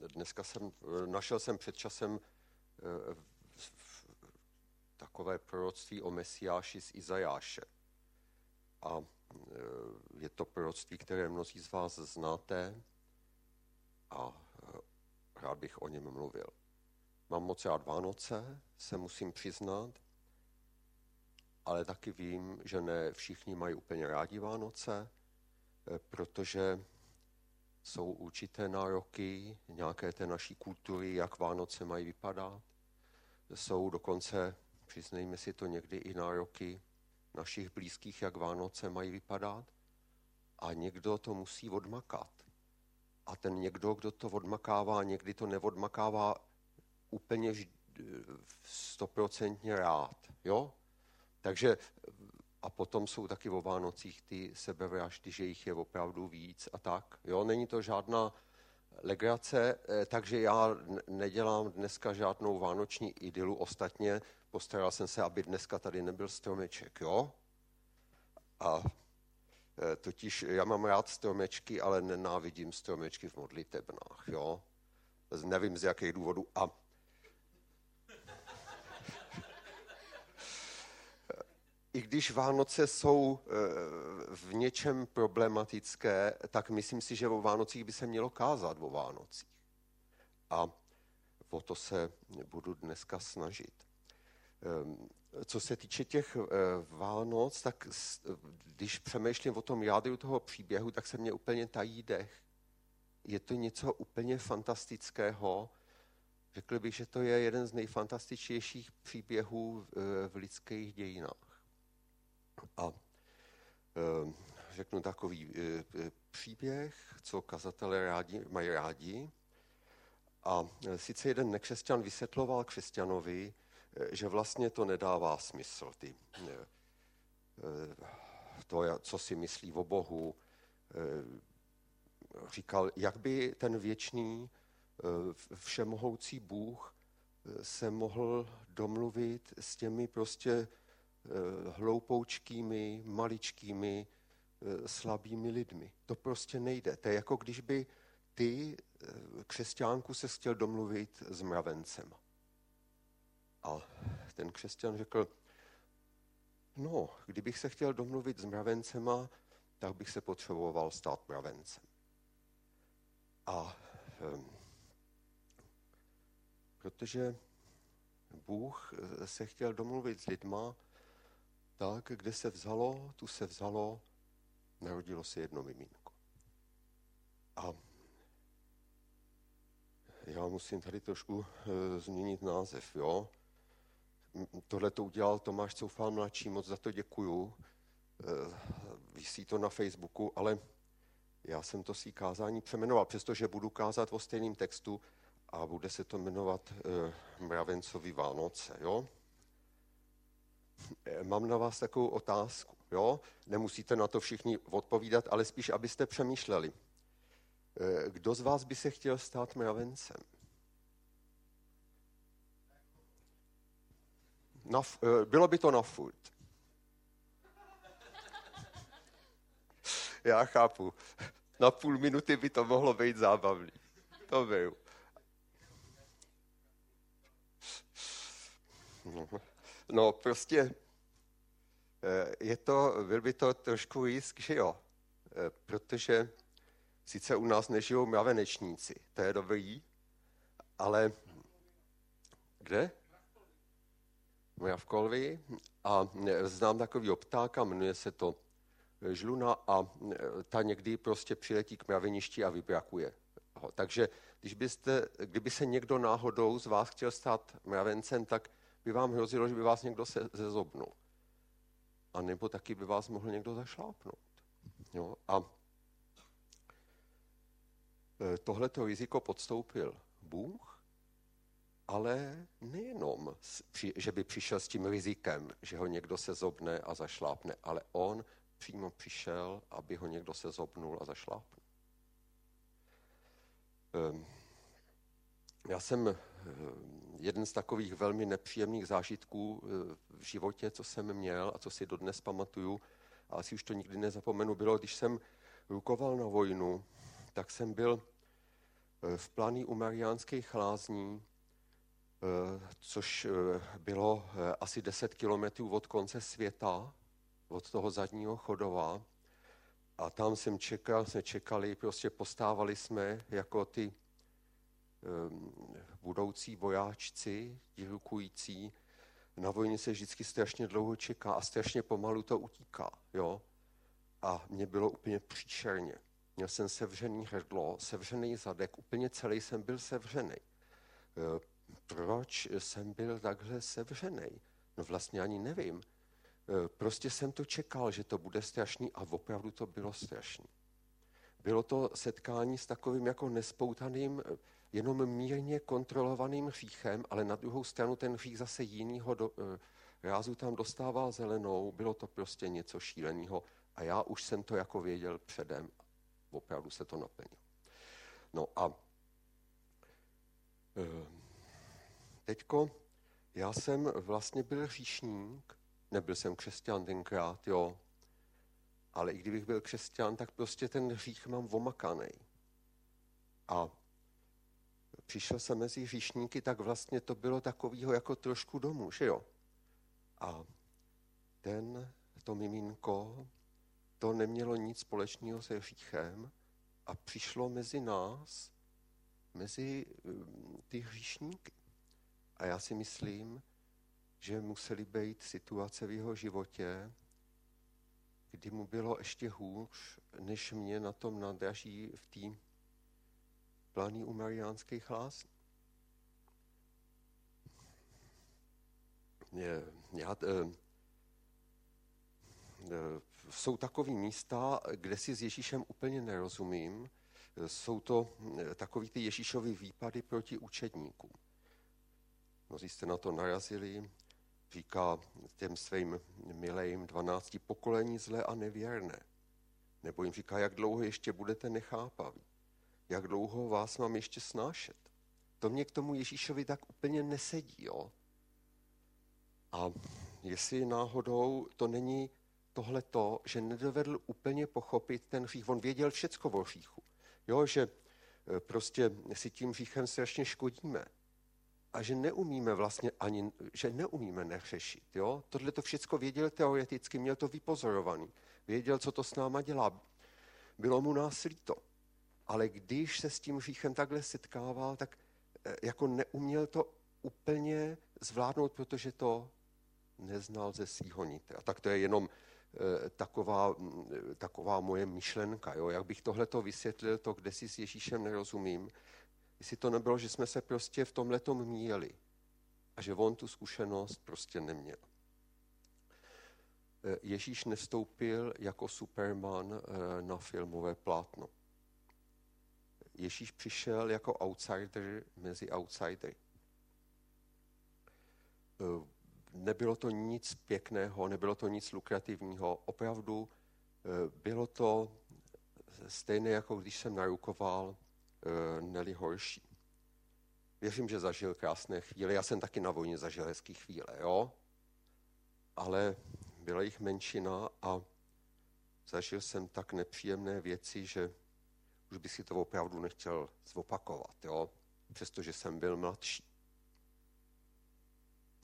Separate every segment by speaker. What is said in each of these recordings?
Speaker 1: Já dneska jsem, našel jsem před časem takové proroctví o Mesiáši z Izajáše. A je to proroctví, které mnozí z vás znáte a rád bych o něm mluvil. Mám moc rád Vánoce, se musím přiznat, ale taky vím, že ne všichni mají úplně rádi Vánoce, eh, protože jsou určité nároky nějaké té naší kultury, jak Vánoce mají vypadat. Jsou dokonce, přiznejme si to někdy, i nároky našich blízkých, jak Vánoce mají vypadat. A někdo to musí odmakat. A ten někdo, kdo to odmakává, někdy to neodmakává úplně stoprocentně rád. Jo? Takže a potom jsou taky o Vánocích ty sebevraždy, že jich je opravdu víc a tak. Jo? Není to žádná legrace, eh, takže já nedělám dneska žádnou vánoční idylu. Ostatně postaral jsem se, aby dneska tady nebyl stromeček. Jo? A eh, totiž já mám rád stromečky, ale nenávidím stromečky v modlitebnách. Jo? Nevím z jakých důvodů. A i když Vánoce jsou eh, v něčem problematické, tak myslím si, že o Vánocích by se mělo kázat o Vánocích. A o to se budu dneska snažit. Ehm, co se týče těch eh, Vánoc, tak když přemýšlím o tom jádru toho příběhu, tak se mě úplně tají dech. Je to něco úplně fantastického. Řekl bych, že to je jeden z nejfantastičtějších příběhů v eh, lidských dějinách. A e, řeknu takový e, e, příběh, co kazatelé rádi, mají rádi. A sice jeden nekřesťan vysvětloval křesťanovi, že vlastně to nedává smysl. Ty, to, co si myslí o Bohu. Říkal, jak by ten věčný, všemohoucí Bůh se mohl domluvit s těmi prostě Eh, hloupoučkými, maličkými, eh, slabými lidmi. To prostě nejde. To je jako když by ty, eh, křesťánku, se chtěl domluvit s mravencem. A ten křesťan řekl, no, kdybych se chtěl domluvit s mravencema, tak bych se potřeboval stát mravencem. A um, protože Bůh se chtěl domluvit s lidma, tak, kde se vzalo, tu se vzalo, narodilo se jedno mimínko. A já musím tady trošku e, změnit název, jo. Tohle to udělal Tomáš Coufal mladší, moc za to děkuju. E, vysí to na Facebooku, ale já jsem to svý kázání přemenoval, přestože budu kázat o stejném textu a bude se to jmenovat e, Mravencovi Vánoce, jo. Eh, mám na vás takovou otázku. Jo? Nemusíte na to všichni odpovídat, ale spíš, abyste přemýšleli. Eh, kdo z vás by se chtěl stát mravencem? Na, eh, bylo by to na furt. Já chápu. Na půl minuty by to mohlo být zábavný. To byl. No prostě eh, je to, byl by to trošku risk, že jo, eh, protože sice u nás nežijou mravenečníci, to je dobrý, ale kde? v Kolvi a eh, znám takový ptáka, jmenuje se to žluna a ta někdy prostě přiletí k mraveništi a vybrakuje ho. Takže když byste, kdyby se někdo náhodou z vás chtěl stát mravencem, tak by vám hrozilo, že by vás někdo se, zezobnul. A nebo taky by vás mohl někdo zašlápnout. Jo? A e, tohleto riziko podstoupil Bůh, ale nejenom, že by přišel s tím rizikem, že ho někdo se zobne a zašlápne, ale on přímo přišel, aby ho někdo se zobnul a zašlápnul. Ehm, já jsem jeden z takových velmi nepříjemných zážitků eh, v životě, co jsem měl a co si dodnes pamatuju, a asi už to nikdy nezapomenu, bylo, když jsem rukoval na vojnu, tak jsem byl eh, v plány u Mariánských lázní, eh, což eh, bylo asi 10 kilometrů od konce světa, od toho zadního chodova. A tam jsem čekal, jsme čekali, prostě postávali jsme jako ty budoucí vojáčci, divukující. Na vojně se vždycky strašně dlouho čeká a strašně pomalu to utíká. Jo? A mě bylo úplně příšerně. Měl jsem sevřený hrdlo, sevřený zadek, úplně celý jsem byl sevřený. E, proč jsem byl takhle sevřený? No vlastně ani nevím. E, prostě jsem to čekal, že to bude strašný a opravdu to bylo strašný. Bylo to setkání s takovým jako nespoutaným, jenom mírně kontrolovaným hříchem, ale na druhou stranu ten hřích zase jinýho do, e, rázu tam dostával zelenou. Bylo to prostě něco šíleného a já už jsem to jako věděl předem opravdu se to naplnilo. No a eh, teďko já jsem vlastně byl hříšník, nebyl jsem křesťan tenkrát, jo, ale i kdybych byl křesťan, tak prostě ten hřích mám omakaný. A přišel jsem mezi hříšníky, tak vlastně to bylo takového jako trošku domů, že jo. A ten, to miminko, to nemělo nic společného se hříchem a přišlo mezi nás, mezi um, ty hříšníky. A já si myslím, že museli být situace v jeho životě, kdy mu bylo ještě hůř, než mě na tom nadraží v té plány u Mariánských lásní. Já, já, jsou takové místa, kde si s Ježíšem úplně nerozumím. Jsou to eh, takový ty Ježíšovy výpady proti učedníkům. Mnozí jste na to narazili. Říká těm svým milým dvanácti pokolení zlé a nevěrné. Nebo jim říká, jak dlouho ještě budete nechápaví. Jak dlouho vás mám ještě snášet. To mě k tomu Ježíšovi tak úplně nesedí. Jo? A jestli náhodou to není tohle to, že nedovedl úplně pochopit ten hřích. On věděl všecko o hříchu. Jo, že e, prostě si tím hříchem strašně škodíme. A že neumíme vlastně ani, že neumíme nehřešit. Jo? Tohle to všecko věděl teoreticky, měl to vypozorovaný. Věděl, co to s náma dělá. Bylo mu nás líto. Ale když se s tím hříchem takhle setkával, tak e, jako neuměl to úplně zvládnout, protože to neznal ze svého nitra. Tak to je jenom Eh, taková, mm, taková moje myšlenka. Jo? Jak bych tohle to vysvětlil, to, kde si s Ježíšem nerozumím, jestli to nebylo, že jsme se prostě v tomhle míjeli a že on tu zkušenost prostě neměl. Eh, Ježíš nestoupil jako Superman eh, na filmové plátno. Ježíš přišel jako outsider mezi outsidery nebylo to nic pěkného, nebylo to nic lukrativního. Opravdu eh, bylo to stejné, jako když jsem narukoval eh, Nelly horší. Věřím, že zažil krásné chvíle. Já jsem taky na vojně zažil hezký chvíle, jo? Ale byla jich menšina a zažil jsem tak nepříjemné věci, že už bych si to opravdu nechtěl zopakovat, jo? Přestože jsem byl mladší.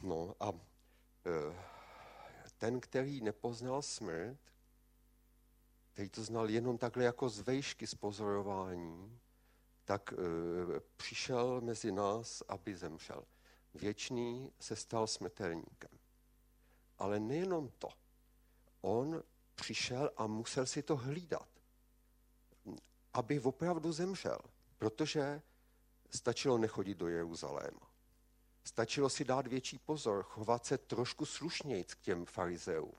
Speaker 1: No a Eh, ten, který nepoznal smrt, který to znal jenom takhle jako z vejšky z pozorování, tak e, přišel mezi nás, aby zemřel. Věčný se stal smrtelníkem. Ale nejenom to. On přišel a musel si to hlídat, aby opravdu zemřel, protože stačilo nechodit do Jeruzaléma. Stačilo si dát větší pozor, chovat se trošku slušnějc k těm farizeům.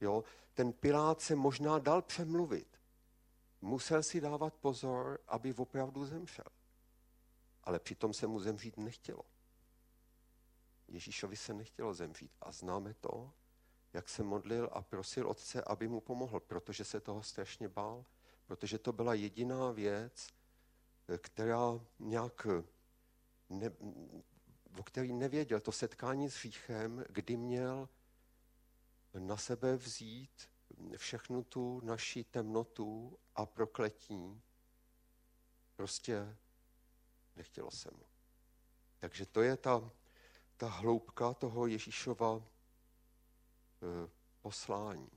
Speaker 1: Jo? Ten Pilát se možná dal přemluvit. Musel si dávat pozor, aby opravdu zemřel. Ale přitom se mu zemřít nechtělo. Ježíšovi se nechtělo zemřít. A známe to, jak se modlil a prosil otce, aby mu pomohl, protože se toho strašně bál, protože to byla jediná věc, která nějak ne, o který nevěděl, to setkání s hříchem, kdy měl na sebe vzít všechnu tu naši temnotu a prokletí Prostě nechtělo se mu. Takže to je ta, ta hloubka toho Ježíšova e, poslání.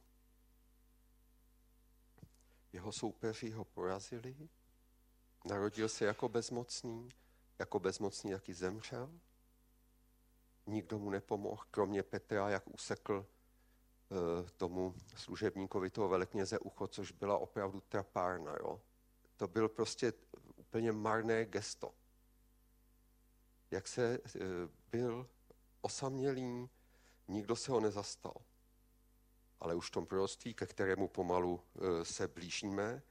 Speaker 1: Jeho soupeři ho porazili, narodil se jako bezmocný, jako bezmocný taky zemřel. Nikdo mu nepomohl, kromě Petra, jak usekl e, tomu služebníkovi toho velekněze ucho, což byla opravdu trapárna. Jo? To byl prostě úplně marné gesto. Jak se e, byl osamělý, nikdo se ho nezastal. Ale už v tom proroctví, ke kterému pomalu e, se blížíme,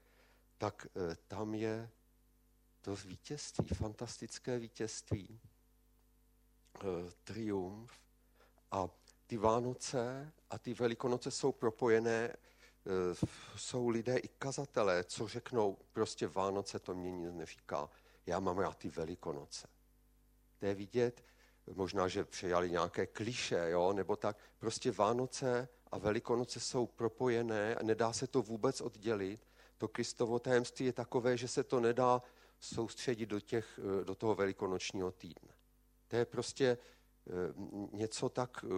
Speaker 1: tak e, tam je to vítězství, fantastické vítězství, triumf. A ty Vánoce a ty Velikonoce jsou propojené, jsou lidé i kazatelé, co řeknou, prostě Vánoce to mě nic neříká, já mám rád ty Velikonoce. To je vidět, možná, že přejali nějaké kliše, jo, nebo tak. Prostě Vánoce a Velikonoce jsou propojené a nedá se to vůbec oddělit. To Kristovo tajemství je takové, že se to nedá soustředit do, těch, do toho velikonočního týdne. To je prostě eh, něco tak eh,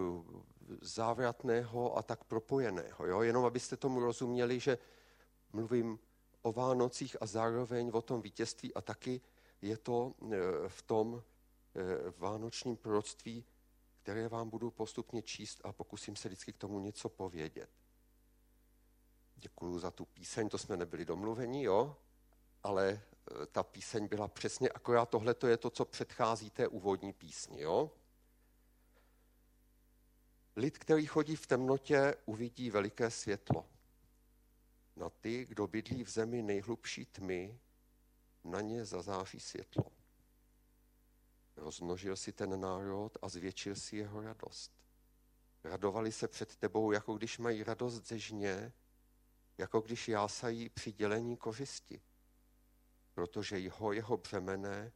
Speaker 1: závratného a tak propojeného. Jo? Jenom abyste tomu rozuměli, že mluvím o Vánocích a zároveň o tom vítězství a taky je to eh, v tom Eh, vánočním proroctví, které vám budu postupně číst a pokusím se vždycky k tomu něco povědět. Děkuji za tu píseň, to jsme nebyli domluveni, jo? Ale eh, ta píseň byla přesně, akorát tohle to je to, co předchází té úvodní písni, jo? Lid, který chodí v temnotě, uvidí veliké světlo. Na ty, kdo bydlí v zemi nejhlubší tmy, na ně zazáří světlo. Rozmnožil si ten národ a zvětšil si jeho radost. Radovali se před tebou, jako když mají radost ze žně, jako když jásají při dělení kořisti. Protože jeho, jeho břemene,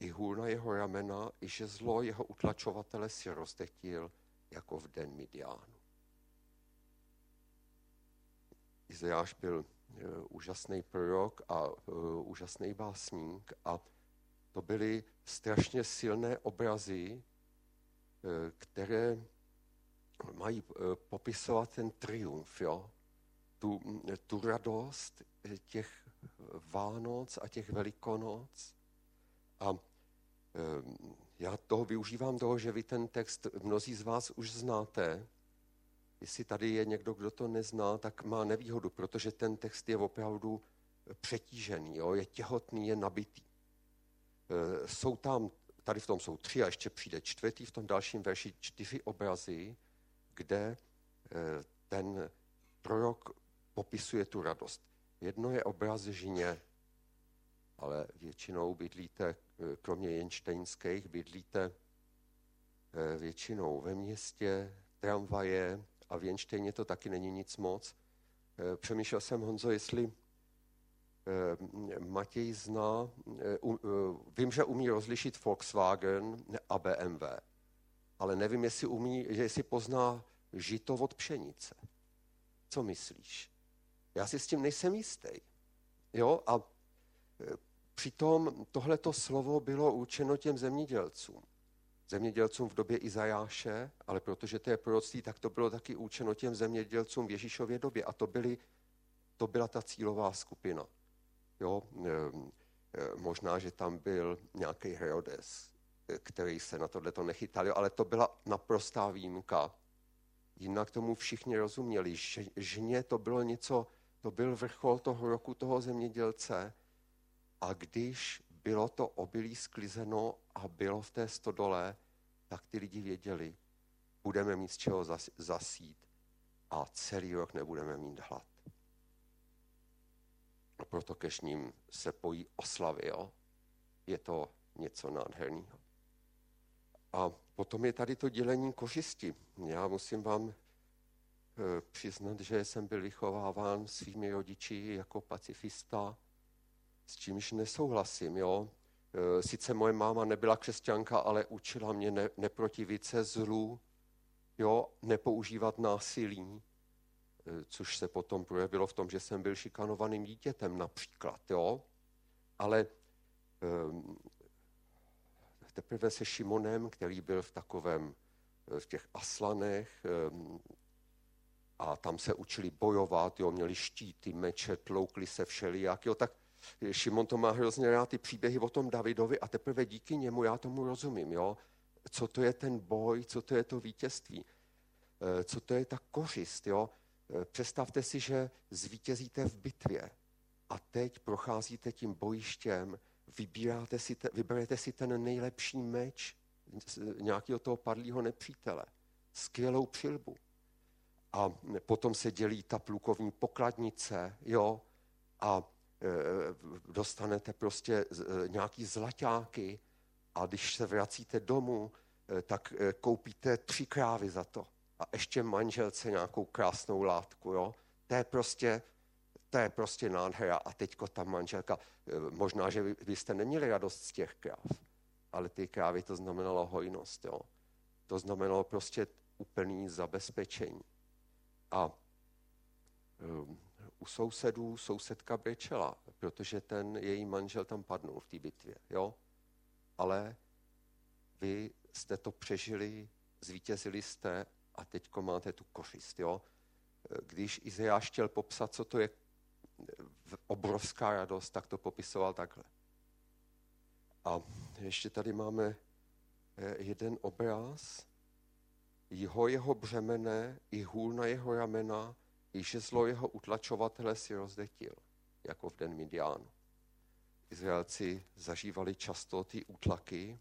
Speaker 1: i hůl na jeho ramena, i že zlo jeho utlačovatele si rozdetil, jako v den Midiánu. Izajáš byl uh, úžasný prorok a uh, úžasný básník a to byly strašně silné obrazy, eh, které mají eh, popisovat ten triumf, jo? Tu, tu radost těch Vánoc a těch Velikonoc. A eh, já toho využívám toho, že vy ten text mnozí z vás už znáte. Jestli tady je někdo, kdo to nezná, tak má nevýhodu, protože ten text je opravdu přetížený, jo? je těhotný, je nabitý. Eh, jsou tam, tady v tom jsou tři a ještě přijde čtvrtý, v tom dalším verši čtyři obrazy, kde eh, ten prorok popisuje tu radost. Jedno je obraz žně, ale většinou bydlíte, eh, kromě jenštejnských, bydlíte většinou ve městě, tramvaje a v Jenštejně to taky není nic moc. Přemýšlel jsem, Honzo, jestli Matěj zná, eh, eh, vím, že umí rozlišit Volkswagen a BMW, ale nevím, jestli, umí, jestli pozná žito od pšenice. Co myslíš? Já si s tím nejsem jistý. Jo? A přitom tohleto slovo bylo určeno těm zemědělcům. Zemědělcům v době Izajáše, ale protože to je proroctví, tak to bylo taky určeno těm zemědělcům v Ježíšově době. A to, byly, to byla ta cílová skupina. Jo, možná, že tam byl nějaký Herodes, který se na tohle to nechytal, ale to byla naprostá výjimka. Jinak tomu všichni rozuměli. Žně to bylo něco, to byl vrchol toho roku toho zemědělce a když bylo to obilí sklizeno a bylo v té stodole, tak ty lidi věděli, budeme mít z čeho zasít a celý rok nebudeme mít hlad. A proto ke ním se pojí oslavy. Jo? Je to něco nádherného. A potom je tady to dělení kořisti. Já musím vám e, přiznat, že jsem byl vychováván svými rodiči jako pacifista, s čímž nesouhlasím. Jo? E, sice moje máma nebyla křesťanka, ale učila mě ne, neprotivit se zlu, jo? nepoužívat násilí, což se potom projevilo v tom, že jsem byl šikanovaným dítětem například, jo. Ale Ehm, teprve se Šimonem, který byl v takovém, v těch aslanech, ehm, a tam se učili bojovat, jo, měli štíty, meče, tloukli se všelijak, jo, tak Šimon to má hrozně rád ty příběhy o tom Davidovi a teprve díky němu já tomu rozumím, jo, co to je ten boj, co to je to vítězství, eh, co to je ta kořist, jo. Eh, představte si, že zvítězíte v bitvě a teď procházíte tím bojištěm, vybíráte si te, vyberete si ten nejlepší meč nějakého toho padlého nepřítele, skvělou přilbu. A potom se dělí ta plukovní pokladnice, jo, a e, dostanete prostě e, nějaký zlaťáky a když se vracíte domů, e, tak koupíte tři krávy za to a ještě manželce nějakou krásnou látku, jo. To je prostě, to je prostě nádhera a teďko ta manželka, e, možná, že vy, vy jste neměli radost z těch kráv, ale ty krávy to znamenalo hojnost, jo. To znamenalo prostě úplný zabezpečení. A um, u sousedů sousedka brečela, protože ten její manžel tam padnul v té bitvě. Jo? Ale vy jste to přežili, zvítězili jste a teď máte tu kořist. Jo? Když Izajáš chtěl popsat, co to je obrovská radost, tak to popisoval takhle. A ještě tady máme eh, jeden obraz, jeho jeho břemene, i hůl na jeho ramena, i žezlo jeho utlačovatele si rozdetil, jako v den Midiánu. Izraelci zažívali často ty útlaky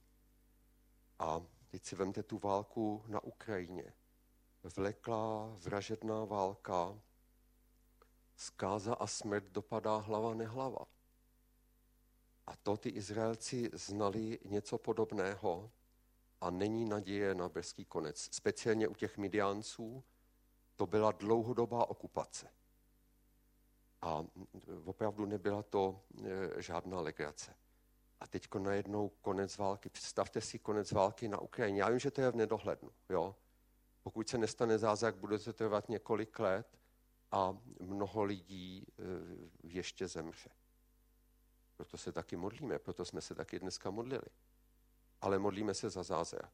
Speaker 1: a teď si vemte tu válku na Ukrajině. Vleklá, vražedná válka, zkáza a smrt dopadá hlava nehlava. A to ty Izraelci znali něco podobného a není naděje na brzký konec. Speciálně u těch Midiánců to byla dlouhodobá okupace. A opravdu nebyla to e, žádná legrace. A teď najednou konec války. Představte si konec války na Ukrajině. Já vím, že to je v nedohlednu. Jo? Pokud se nestane zázrak, bude to trvat několik let a mnoho lidí e, ještě zemře. Proto se taky modlíme, proto jsme se taky dneska modlili ale modlíme se za zázrak.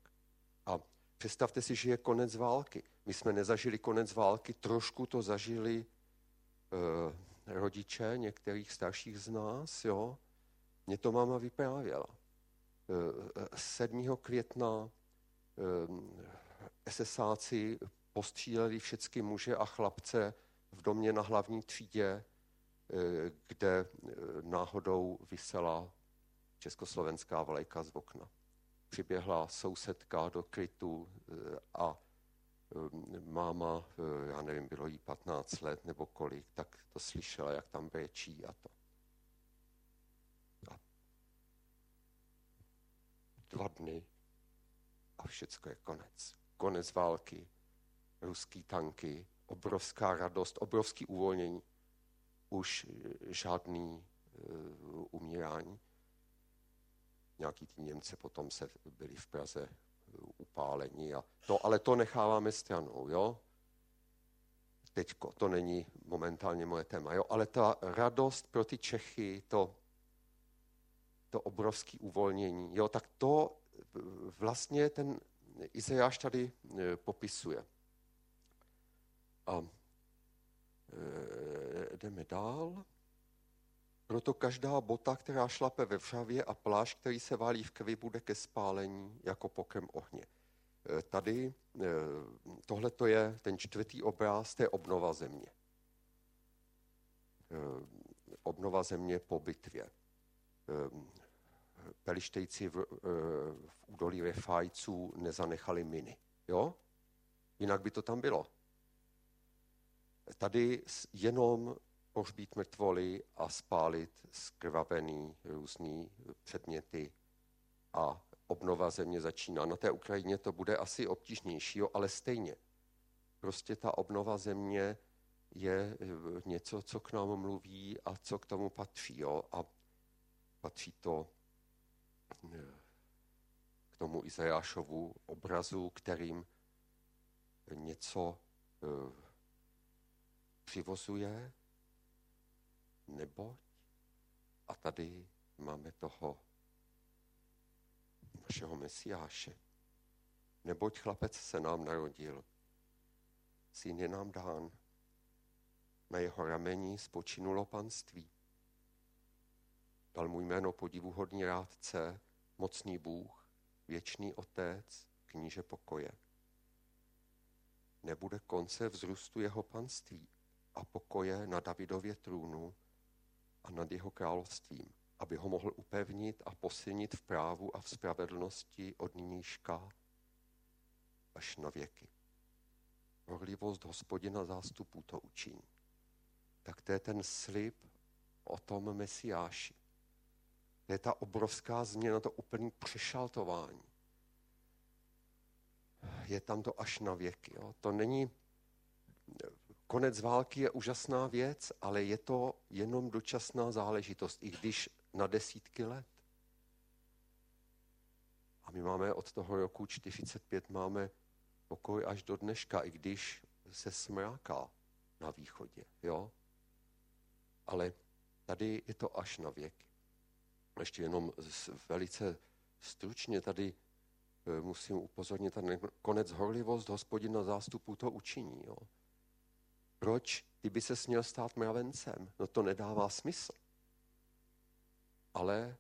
Speaker 1: A představte si, že je konec války. My jsme nezažili konec války, trošku to zažili e, rodiče některých starších z nás, jo. Mě to máma vyprávěla. E, 7. května e, SSáci postříleli všechny muže a chlapce v domě na hlavní třídě, e, kde náhodou vysela československá vlajka z okna přiběhla sousedka do krytu eh, a eh, máma, eh, já nevím, bylo jí 15 let nebo kolik, tak to slyšela, jak tam brečí a to. A dva dny a všecko je konec. Konec války, ruský tanky, obrovská radost, obrovský uvolnění. Už žádný uh, umírání nějaký ty Němce potom se byli v Praze upálení. A to, ale to necháváme stranou, jo? Teďko, to není momentálně moje téma, jo? Ale ta radost pro ty Čechy, to, to obrovské uvolnění, jo? Tak to vlastně ten Izajáš tady e, popisuje. A e, jdeme dál. Proto každá bota, která šlape ve vřavě a plášť, který se válí v krvi, bude ke spálení jako pokrm ohně. E, tady tohle je ten čtvrtý obraz, to je obnova země. Obnova země po bitvě. Pelištejci v, v údolí Refajců nezanechali miny. Jo? Jinak by to tam bylo. Tady jenom pohřbít mrtvoly a spálit skrvavený různý předměty a obnova země začíná. Na té Ukrajině to bude asi obtížnější, jo, ale stejně. Prostě ta obnova země je eh, něco, co k nám mluví a co k tomu patří. Jo? A patří to eh, k tomu Izajášovu obrazu, kterým něco eh, přivozuje, neboť, a tady máme toho našeho Mesiáše. Neboť chlapec se nám narodil, syn je nám dán, na jeho rameni spočinulo panství. Dal mu jméno podivuhodný rádce, mocný Bůh, věčný otec, kníže pokoje. Nebude konce vzrůstu jeho panství a pokoje na Davidově trůnu a nad jeho královstvím, aby ho mohl upevnit a posilnit v právu a v spravedlnosti od nyníška až na věky. Horlivost hospodina zástupů to učiní. Tak to je ten slib o tom Mesiáši. Je ta obrovská změna, to úplný přešaltování. Je tam to až na věky. Jo. To není, konec války je úžasná věc, ale je to jenom dočasná záležitost, i když na desítky let. A my máme od toho roku 45 máme pokoj až do dneška, i když se smráká na východě. Jo? Ale tady je to až na věky. Ještě jenom velice stručně tady e, musím upozornit, ten konec horlivost hospodina zástupu to učiní. Jo? Proč ty by se směl stát mravencem? No to nedává smysl. Ale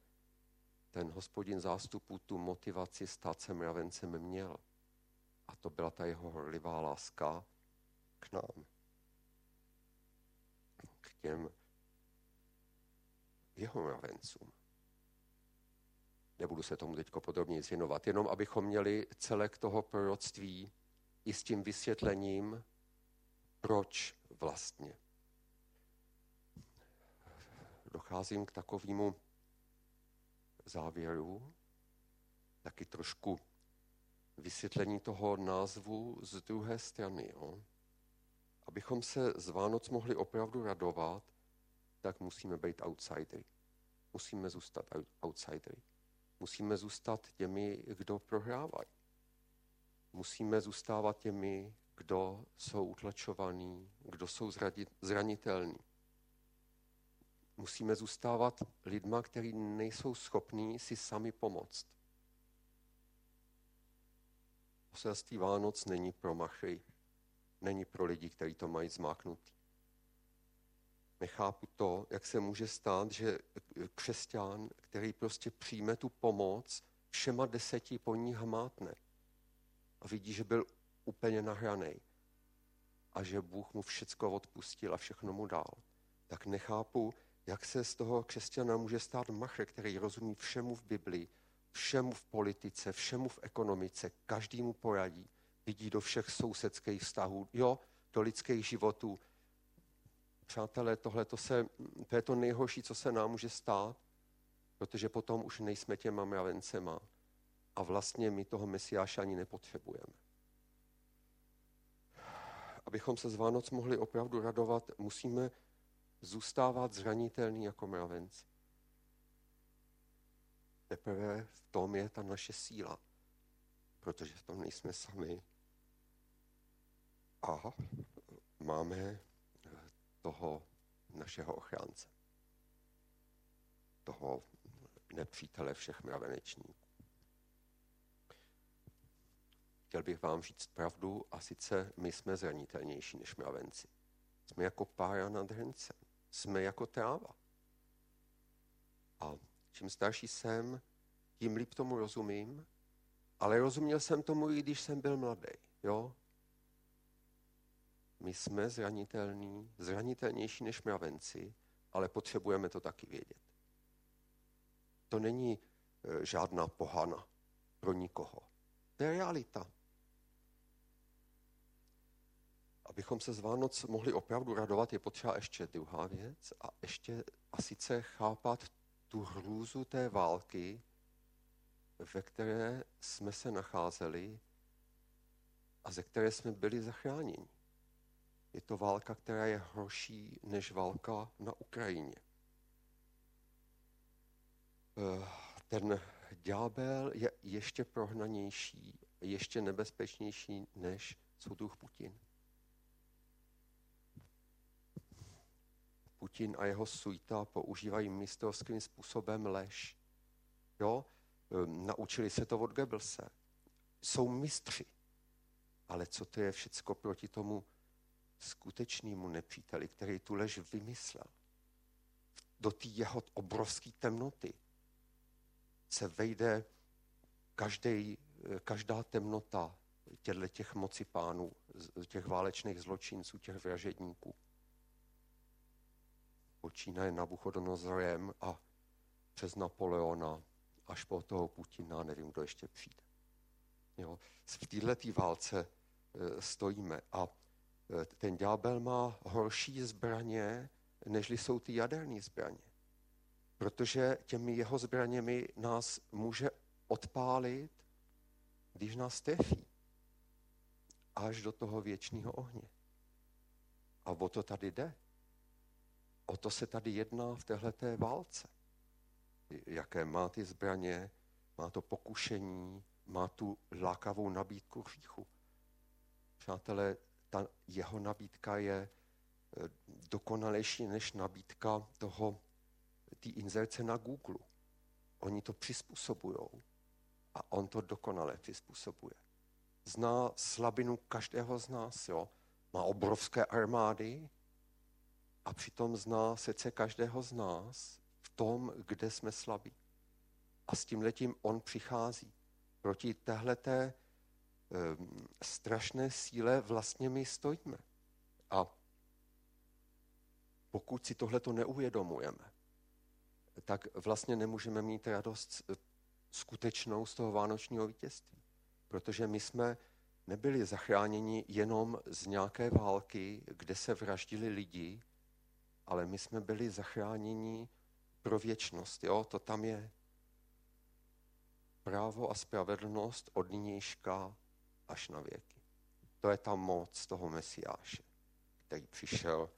Speaker 1: ten hospodin zástupu tu motivaci stát se mravencem měl. A to byla ta jeho horlivá láska k nám. K těm jeho mravencům. Nebudu se tomu teď podrobně věnovat, jenom abychom měli celek toho proroctví i s tím vysvětlením, proč vlastně. Docházím k takovému závěru, taky trošku vysvětlení toho názvu z druhé strany. Jo? Abychom se z Vánoc mohli opravdu radovat, tak musíme být outsidery. Musíme zůstat outsidery. Musíme zůstat těmi, kdo prohrávají. Musíme zůstávat těmi, kdo jsou utlačovaní, kdo jsou zranitelní. Musíme zůstávat lidma, kteří nejsou schopní si sami pomoct. Poselství Vánoc není pro machry, není pro lidi, kteří to mají zmáknutý. Nechápu to, jak se může stát, že křesťan, který prostě přijme tu pomoc, všema deseti po ní hmátne a vidí, že byl úplně nahraný a že Bůh mu všecko odpustil a všechno mu dal, tak nechápu, jak se z toho křesťana může stát machr, který rozumí všemu v Biblii, všemu v politice, všemu v ekonomice, každému poradí, vidí do všech sousedských vztahů, jo, do lidských životů. Přátelé, tohle to, se, to je to nejhorší, co se nám může stát, protože potom už nejsme těma mravencema a vlastně my toho Mesiáša ani nepotřebujeme. Abychom se z Vánoc mohli opravdu radovat, musíme zůstávat zranitelný jako mravenci. Teprve v tom je ta naše síla, protože v tom nejsme sami. A máme toho našeho ochránce, toho nepřítele všech mravenečníků. Chtěl bych vám říct pravdu a sice my jsme zranitelnější než mravenci. Jsme jako pára nad hrncem. Jsme jako tráva. A čím starší jsem, tím líp tomu rozumím, ale rozuměl jsem tomu, i když jsem byl mladý. Jo? My jsme zranitelní, zranitelnější než mravenci, ale potřebujeme to taky vědět. To není e, žádná pohana pro nikoho. To je realita. Abychom se z Vánoc mohli opravdu radovat, je potřeba ještě druhá věc a ještě a sice chápat tu hrůzu té války, ve které jsme se nacházeli a ze které jsme byli zachráněni. Je to válka, která je horší než válka na Ukrajině. Eh, ten ďábel je ještě prohnanější, ještě nebezpečnější než soudruh Putin. Putin a jeho suita používají mistrovským způsobem lež. Jo? naučili se to od Goebbelse. Jsou mistři. Ale co to je všecko proti tomu skutečnému nepříteli, který tu lež vymyslel? Do té jeho obrovské temnoty se vejde každý, každá temnota těchto těch moci pánů, těch válečných zločinců, těch vražedníků. Počínaje Nabuchodonozorem a přes Napoleona až po toho Putina, nevím, kdo ještě přijde. Jo. V této válce e, stojíme a ten ďábel má horší zbraně, nežli jsou ty jaderné zbraně. Protože těmi jeho zbraněmi nás může odpálit, když nás trefí. Až do toho věčného ohně. A o to tady jde. O to se tady jedná v téhleté válce. Jaké má ty zbraně, má to pokušení, má tu lákavou nabídku hříchu. Přátelé, ta jeho nabídka je eh, dokonalejší než nabídka toho, té inzerce na Google. Oni to přizpůsobují a on to dokonale přizpůsobuje. Zná slabinu každého z nás, jo? má obrovské armády a přitom zná srdce každého z nás v tom, kde jsme slabí. A s tím letím on přichází. Proti téhleté strašné síle vlastně my stojíme. A pokud si tohleto neuvědomujeme, tak vlastně nemůžeme mít radost skutečnou z toho vánočního vítězství. Protože my jsme nebyli zachráněni jenom z nějaké války, kde se vraždili lidi, ale my jsme byli zachráněni pro věčnost. Jo? To tam je právo a spravedlnost od nynějška až na věky. To je ta moc toho Mesiáše, který přišel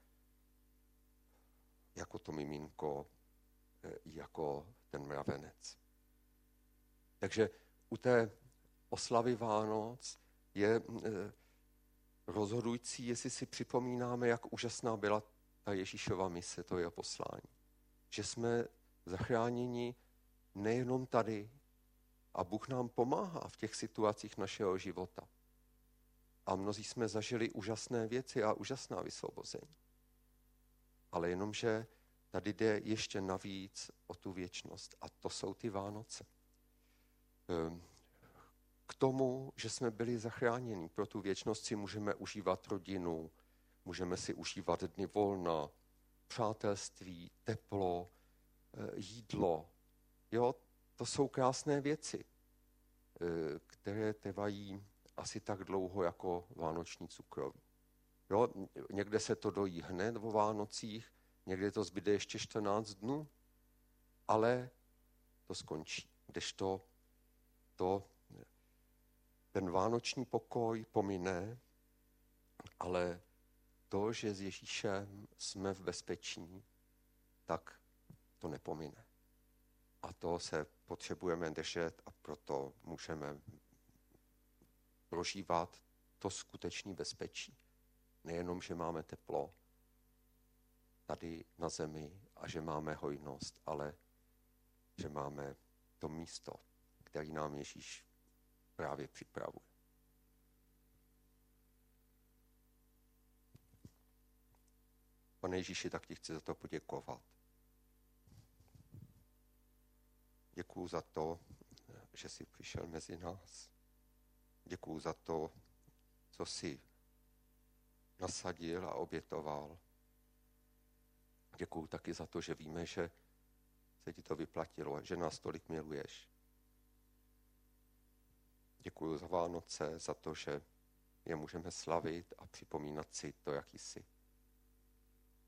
Speaker 1: jako to miminko, eh, jako ten mravenec. Takže u té oslavy Vánoc je eh, rozhodující, jestli si připomínáme, jak úžasná byla ta Ježíšova mise, to je poslání. Že jsme zachráněni nejenom tady, a Bůh nám pomáhá v těch situacích našeho života. A mnozí jsme zažili úžasné věci a úžasná vysvobození. Ale jenomže tady jde ještě navíc o tu věčnost. A to jsou ty Vánoce. Ehm, k tomu, že jsme byli zachráněni pro tu věčnost, si můžeme užívat rodinu, můžeme si užívat dny volna, přátelství, teplo, eh, jídlo. Jo, to jsou krásné věci, eh, které trvají asi tak dlouho jako vánoční cukroví. Jo, někde se to dojí hned o Vánocích, někde to zbyde ještě 14 dnů, ale to skončí. Kdežto to, ten vánoční pokoj pomine, ale to, že s Ježíšem jsme v bezpečí, tak to nepomine. A to se potřebujeme držet a proto můžeme prožívat to skutečné bezpečí. Nejenom, že máme teplo tady na zemi a že máme hojnost, ale že máme to místo, který nám Ježíš právě připravuje. Pane Ježíši, tak ti chci za to poděkovat. Děkuju za to, že jsi přišel mezi nás. Děkuju za to, co jsi nasadil a obětoval. Děkuju taky za to, že víme, že se ti to vyplatilo, že nás tolik miluješ. Děkuji za Vánoce, za to, že je můžeme slavit a připomínat si to, jaký jsi.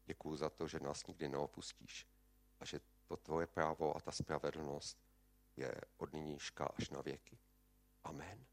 Speaker 1: Děkuji za to, že nás nikdy neopustíš a že to tvoje právo a ta spravedlnost je od nynížka až na věky. Amen.